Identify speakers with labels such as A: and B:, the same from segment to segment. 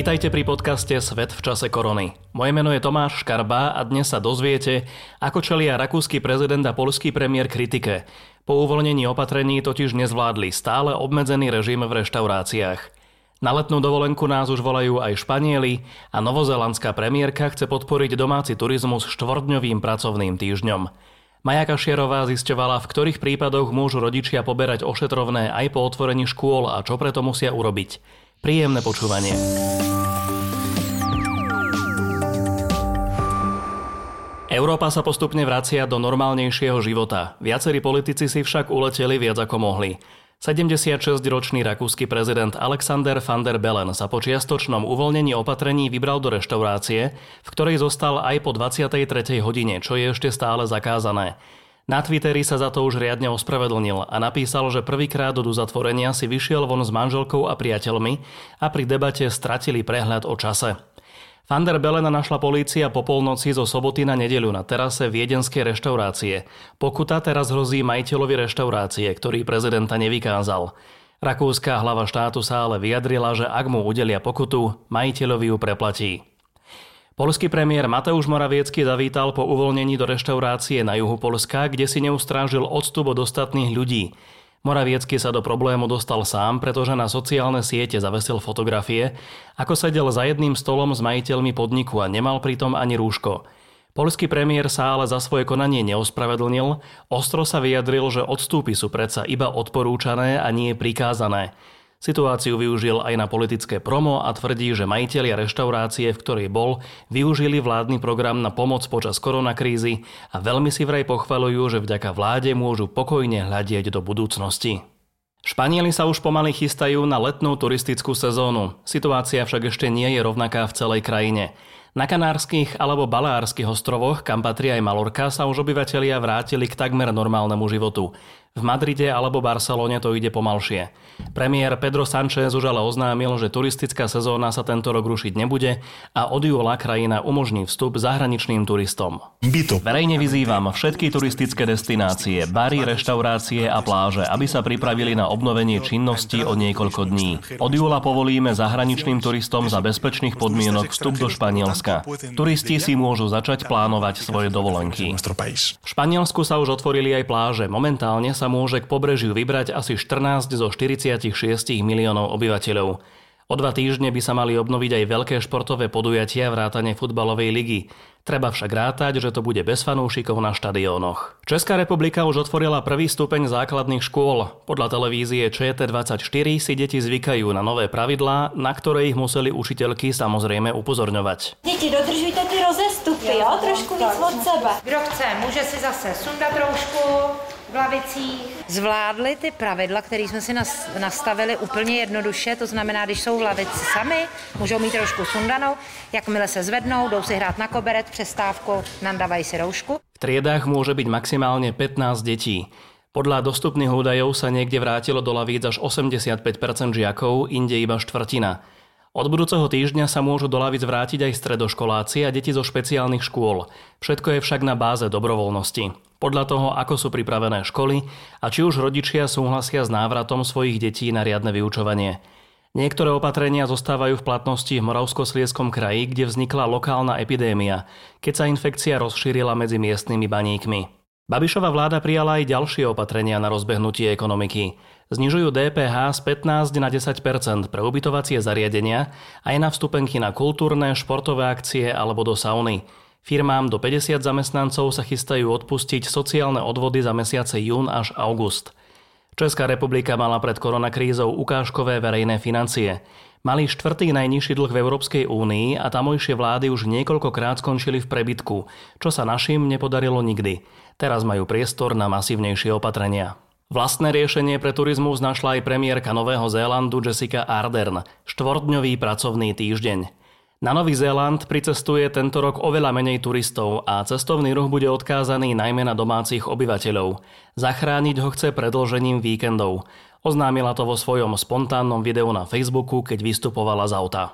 A: Vítajte pri podcaste Svet v čase korony. Moje meno je Tomáš Škarba a dnes sa dozviete, ako čelia rakúsky prezident a polský premiér kritike. Po uvoľnení opatrení totiž nezvládli stále obmedzený režim v reštauráciách. Na letnú dovolenku nás už volajú aj Španieli a novozelandská premiérka chce podporiť domáci turizmus štvordňovým pracovným týždňom. Maja Kašierová zisťovala, v ktorých prípadoch môžu rodičia poberať ošetrovné aj po otvorení škôl a čo preto musia urobiť. Príjemné počúvanie. Európa sa postupne vracia do normálnejšieho života. Viacerí politici si však uleteli viac ako mohli. 76-ročný rakúsky prezident Alexander van der Bellen sa po čiastočnom uvoľnení opatrení vybral do reštaurácie, v ktorej zostal aj po 23. hodine, čo je ešte stále zakázané. Na Twitteri sa za to už riadne ospravedlnil a napísal, že prvýkrát do zatvorenia si vyšiel von s manželkou a priateľmi a pri debate stratili prehľad o čase. Van Belena našla polícia po polnoci zo soboty na nedeľu na terase viedenskej reštaurácie. Pokuta teraz hrozí majiteľovi reštaurácie, ktorý prezidenta nevykázal. Rakúska hlava štátu sa ale vyjadrila, že ak mu udelia pokutu, majiteľovi ju preplatí. Polský premiér Mateusz Moraviecký zavítal po uvoľnení do reštaurácie na juhu Polska, kde si neustrážil odstup od ostatných ľudí. Moraviecký sa do problému dostal sám, pretože na sociálne siete zavesil fotografie, ako sedel za jedným stolom s majiteľmi podniku a nemal pritom ani rúško. Polský premiér sa ale za svoje konanie neospravedlnil, ostro sa vyjadril, že odstúpy sú predsa iba odporúčané a nie prikázané. Situáciu využil aj na politické promo a tvrdí, že majiteľia reštaurácie, v ktorej bol, využili vládny program na pomoc počas koronakrízy a veľmi si vraj pochvalujú, že vďaka vláde môžu pokojne hľadieť do budúcnosti. Španieli sa už pomaly chystajú na letnú turistickú sezónu. Situácia však ešte nie je rovnaká v celej krajine. Na Kanárskych alebo Baleárskych ostrovoch, kam patrí aj Malorka, sa už obyvatelia vrátili k takmer normálnemu životu. V Madride alebo Barcelone to ide pomalšie. Premiér Pedro Sanchez už ale oznámil, že turistická sezóna sa tento rok rušiť nebude a od júla krajina umožní vstup zahraničným turistom. Byto. Verejne vyzývam všetky turistické destinácie, bary, reštaurácie a pláže, aby sa pripravili na obnovenie činnosti o niekoľko dní. Od júla povolíme zahraničným turistom za bezpečných podmienok vstup do Španielska. Turisti si môžu začať plánovať svoje dovolenky. V Španielsku sa už otvorili aj pláže. Momentálne sa môže k pobrežiu vybrať asi 14 zo 46 miliónov obyvateľov. O dva týždne by sa mali obnoviť aj veľké športové podujatia vrátane futbalovej ligy. Treba však rátať, že to bude bez fanúšikov na štadiónoch. Česká republika už otvorila prvý stupeň základných škôl. Podľa televízie ČT24 si deti zvykajú na nové pravidlá, na ktoré ich museli učiteľky samozrejme upozorňovať.
B: Deti, dodržujte ty rozestupy, jo? Trošku víc od sebe.
C: Kdo chce, môže si zase sundat trošku, v lavicích. Zvládli ty pravidla, které jsme si nastavili úplně jednoduše, to znamená, když jsou v lavici sami, můžou mít trošku sundanou, jakmile se zvednou, jdou si hrát na koberec, přestávku, nandávají si roušku.
A: V triedách môže byť maximálne 15 detí. Podľa dostupných údajov sa niekde vrátilo do lavíc až 85% žiakov, inde iba štvrtina. Od budúceho týždňa sa môžu do lavic vrátiť aj stredoškoláci a deti zo špeciálnych škôl. Všetko je však na báze dobrovoľnosti. Podľa toho, ako sú pripravené školy a či už rodičia súhlasia s návratom svojich detí na riadne vyučovanie. Niektoré opatrenia zostávajú v platnosti v Moravskoslieskom kraji, kde vznikla lokálna epidémia, keď sa infekcia rozšírila medzi miestnymi baníkmi. Babišova vláda prijala aj ďalšie opatrenia na rozbehnutie ekonomiky znižujú DPH z 15 na 10% pre ubytovacie zariadenia aj na vstupenky na kultúrne, športové akcie alebo do sauny. Firmám do 50 zamestnancov sa chystajú odpustiť sociálne odvody za mesiace jún až august. Česká republika mala pred koronakrízou ukážkové verejné financie. Mali štvrtý najnižší dlh v Európskej únii a tamojšie vlády už niekoľkokrát skončili v prebytku, čo sa našim nepodarilo nikdy. Teraz majú priestor na masívnejšie opatrenia. Vlastné riešenie pre turizmus našla aj premiérka Nového Zélandu Jessica Ardern, štvordňový pracovný týždeň. Na Nový Zéland pricestuje tento rok oveľa menej turistov a cestovný ruch bude odkázaný najmä na domácich obyvateľov. Zachrániť ho chce predlžením víkendov. Oznámila to vo svojom spontánnom videu na Facebooku, keď vystupovala z auta.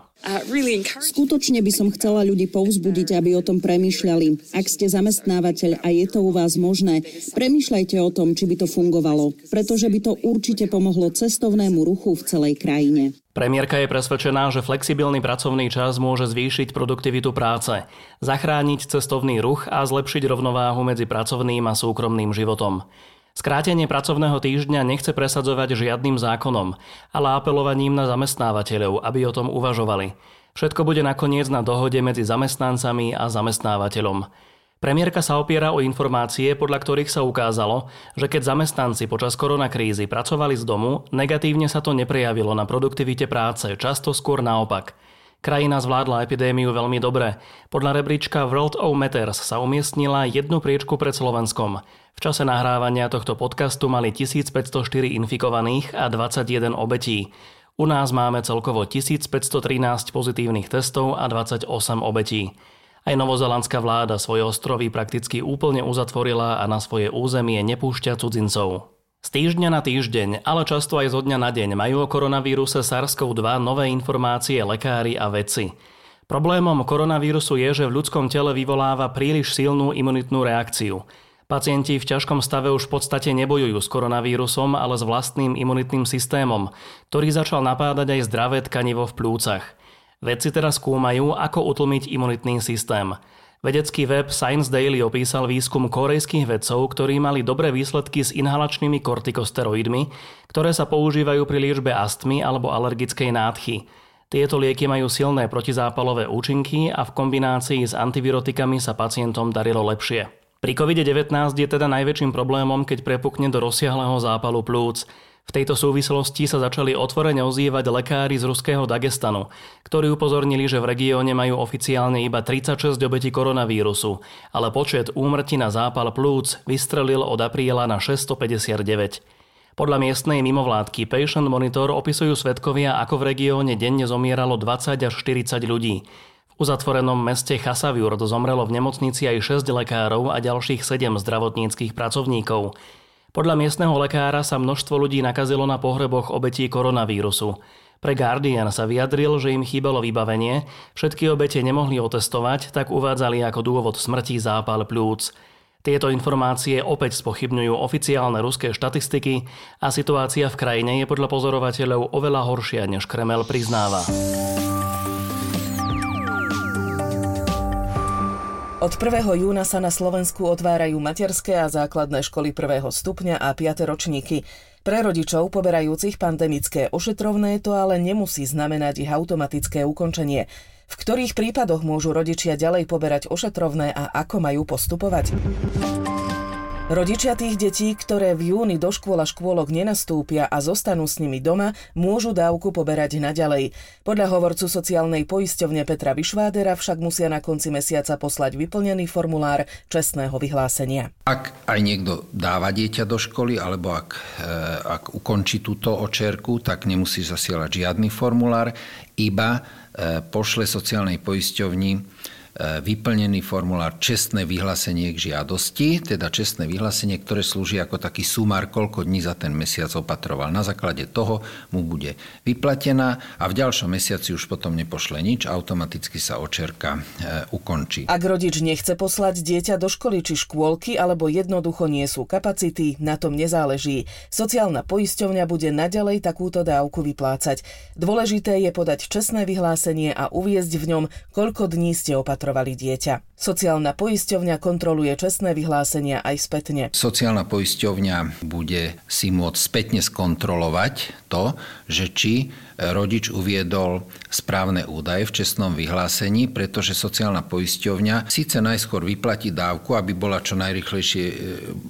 D: Skutočne by som chcela ľudí povzbudiť, aby o tom premýšľali. Ak ste zamestnávateľ a je to u vás možné, premýšľajte o tom, či by to fungovalo, pretože by to určite pomohlo cestovnému ruchu v celej krajine.
A: Premiérka je presvedčená, že flexibilný pracovný čas môže zvýšiť produktivitu práce, zachrániť cestovný ruch a zlepšiť rovnováhu medzi pracovným a súkromným životom. Skrátenie pracovného týždňa nechce presadzovať žiadnym zákonom, ale apelovaním na zamestnávateľov, aby o tom uvažovali. Všetko bude nakoniec na dohode medzi zamestnancami a zamestnávateľom. Premiérka sa opiera o informácie, podľa ktorých sa ukázalo, že keď zamestnanci počas koronakrízy pracovali z domu, negatívne sa to neprejavilo na produktivite práce, často skôr naopak – Krajina zvládla epidémiu veľmi dobre. Podľa rebríčka World of Matters sa umiestnila jednu priečku pred Slovenskom. V čase nahrávania tohto podcastu mali 1504 infikovaných a 21 obetí. U nás máme celkovo 1513 pozitívnych testov a 28 obetí. Aj novozelandská vláda svoje ostrovy prakticky úplne uzatvorila a na svoje územie nepúšťa cudzincov. Z týždňa na týždeň, ale často aj zo dňa na deň majú o koronavíruse SARS-CoV-2 nové informácie lekári a vedci. Problémom koronavírusu je, že v ľudskom tele vyvoláva príliš silnú imunitnú reakciu. Pacienti v ťažkom stave už v podstate nebojujú s koronavírusom, ale s vlastným imunitným systémom, ktorý začal napádať aj zdravé tkanivo v plúcach. Vedci teraz skúmajú, ako utlmiť imunitný systém. Vedecký web Science Daily opísal výskum korejských vedcov, ktorí mali dobré výsledky s inhalačnými kortikosteroidmi, ktoré sa používajú pri liečbe astmy alebo alergickej nádchy. Tieto lieky majú silné protizápalové účinky a v kombinácii s antivirotikami sa pacientom darilo lepšie. Pri COVID-19 je teda najväčším problémom, keď prepukne do rozsiahleho zápalu plúc. V tejto súvislosti sa začali otvorene ozývať lekári z ruského Dagestanu, ktorí upozornili, že v regióne majú oficiálne iba 36 obetí koronavírusu, ale počet úmrtí na zápal plúc vystrelil od apríla na 659. Podľa miestnej mimovládky Patient Monitor opisujú svetkovia, ako v regióne denne zomieralo 20 až 40 ľudí. V uzatvorenom meste Chasaviurd zomrelo v nemocnici aj 6 lekárov a ďalších 7 zdravotníckých pracovníkov. Podľa miestneho lekára sa množstvo ľudí nakazilo na pohreboch obetí koronavírusu. Pre Guardian sa vyjadril, že im chýbalo vybavenie, všetky obete nemohli otestovať, tak uvádzali ako dôvod smrti zápal plúc. Tieto informácie opäť spochybňujú oficiálne ruské štatistiky a situácia v krajine je podľa pozorovateľov oveľa horšia, než Kremel priznáva.
E: Od 1. júna sa na Slovensku otvárajú materské a základné školy prvého stupňa a 5. ročníky. Pre rodičov poberajúcich pandemické ošetrovné to ale nemusí znamenať ich automatické ukončenie. V ktorých prípadoch môžu rodičia ďalej poberať ošetrovné a ako majú postupovať? Rodičia tých detí, ktoré v júni do škôl a škôlok nenastúpia a zostanú s nimi doma, môžu dávku poberať naďalej. Podľa hovorcu sociálnej poisťovne Petra Vyšvádera však musia na konci mesiaca poslať vyplnený formulár čestného vyhlásenia.
F: Ak aj niekto dáva dieťa do školy, alebo ak, e, ak ukončí túto očerku, tak nemusí zasielať žiadny formulár, iba e, pošle sociálnej poisťovni vyplnený formulár čestné vyhlásenie k žiadosti, teda čestné vyhlásenie, ktoré slúži ako taký sumár, koľko dní za ten mesiac opatroval. Na základe toho mu bude vyplatená a v ďalšom mesiaci už potom nepošle nič, automaticky sa očerka e, ukončí.
E: Ak rodič nechce poslať dieťa do školy či škôlky, alebo jednoducho nie sú kapacity, na tom nezáleží. Sociálna poisťovňa bude naďalej takúto dávku vyplácať. Dôležité je podať čestné vyhlásenie a uviezť v ňom, koľko dní ste opatrovali opatrovali dieťa. Sociálna poisťovňa kontroluje čestné vyhlásenia aj spätne.
F: Sociálna poisťovňa bude si môcť spätne skontrolovať to, že či rodič uviedol správne údaje v čestnom vyhlásení, pretože sociálna poisťovňa síce najskôr vyplatí dávku, aby bola čo najrychlejšie e,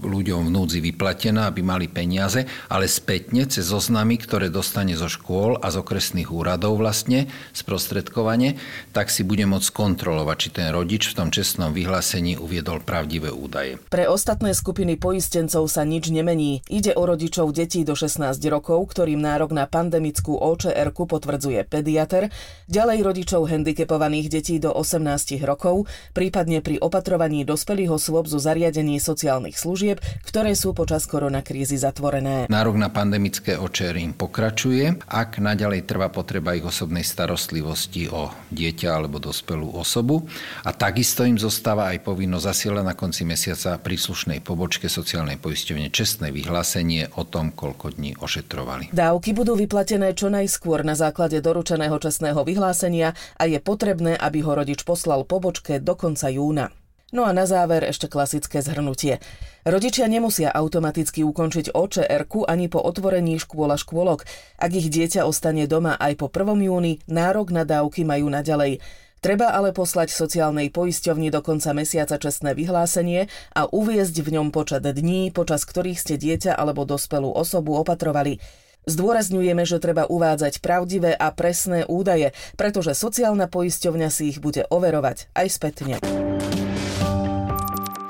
F: ľuďom v núdzi vyplatená, aby mali peniaze, ale spätne cez zoznamy, ktoré dostane zo škôl a z okresných úradov vlastne sprostredkovane, tak si bude môcť kontrolovať, či ten rodič v tom čestnom vyhlásení uviedol pravdivé údaje.
E: Pre ostatné skupiny poistencov sa nič nemení. Ide o rodičov detí do 16 rokov, ktorým nárok na pandemickú OČR potvrdzuje pediater, ďalej rodičov handicapovaných detí do 18 rokov, prípadne pri opatrovaní dospelých osôb zo zariadení sociálnych služieb, ktoré sú počas koronakrízy zatvorené.
F: Nárok na pandemické im pokračuje, ak naďalej trvá potreba ich osobnej starostlivosti o dieťa alebo dospelú osobu a takisto im zostáva aj povinnosť zasielať na konci mesiaca príslušnej pobočke sociálnej poisťovne čestné vyhlásenie o tom, koľko dní ošetrovali.
E: Dávky budú vyplatené čo najskôr na základe doručeného čestného vyhlásenia a je potrebné, aby ho rodič poslal pobočke do konca júna. No a na záver ešte klasické zhrnutie. Rodičia nemusia automaticky ukončiť očr ani po otvorení škôl a škôlok. Ak ich dieťa ostane doma aj po 1. júni, nárok na dávky majú naďalej. Treba ale poslať sociálnej poisťovni do konca mesiaca čestné vyhlásenie a uviezť v ňom počet dní, počas ktorých ste dieťa alebo dospelú osobu opatrovali. Zdôrazňujeme, že treba uvádzať pravdivé a presné údaje, pretože sociálna poisťovňa si ich bude overovať aj spätne.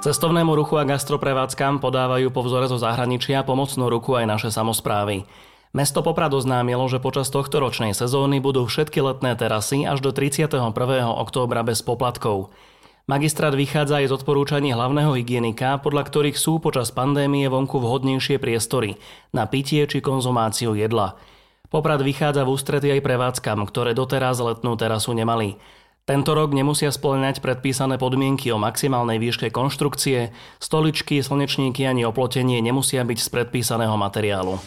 A: Cestovnému ruchu a gastroprevádzkam podávajú po vzore zo zahraničia pomocnú ruku aj naše samozprávy. Mesto Poprad oznámilo, že počas tohto ročnej sezóny budú všetky letné terasy až do 31. októbra bez poplatkov. Magistrát vychádza aj z odporúčaní hlavného hygienika, podľa ktorých sú počas pandémie vonku vhodnejšie priestory na pitie či konzumáciu jedla. Poprad vychádza v ústrety aj prevádzkam, ktoré doteraz letnú terasu nemali. Tento rok nemusia splňať predpísané podmienky o maximálnej výške konštrukcie, stoličky, slnečníky ani oplotenie nemusia byť z predpísaného materiálu.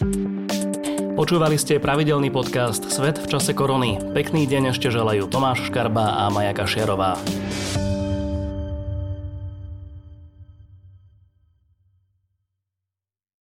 A: Počúvali ste pravidelný podcast Svet v čase korony. Pekný deň ešte želajú Tomáš Škarba a Maja Kašiarová.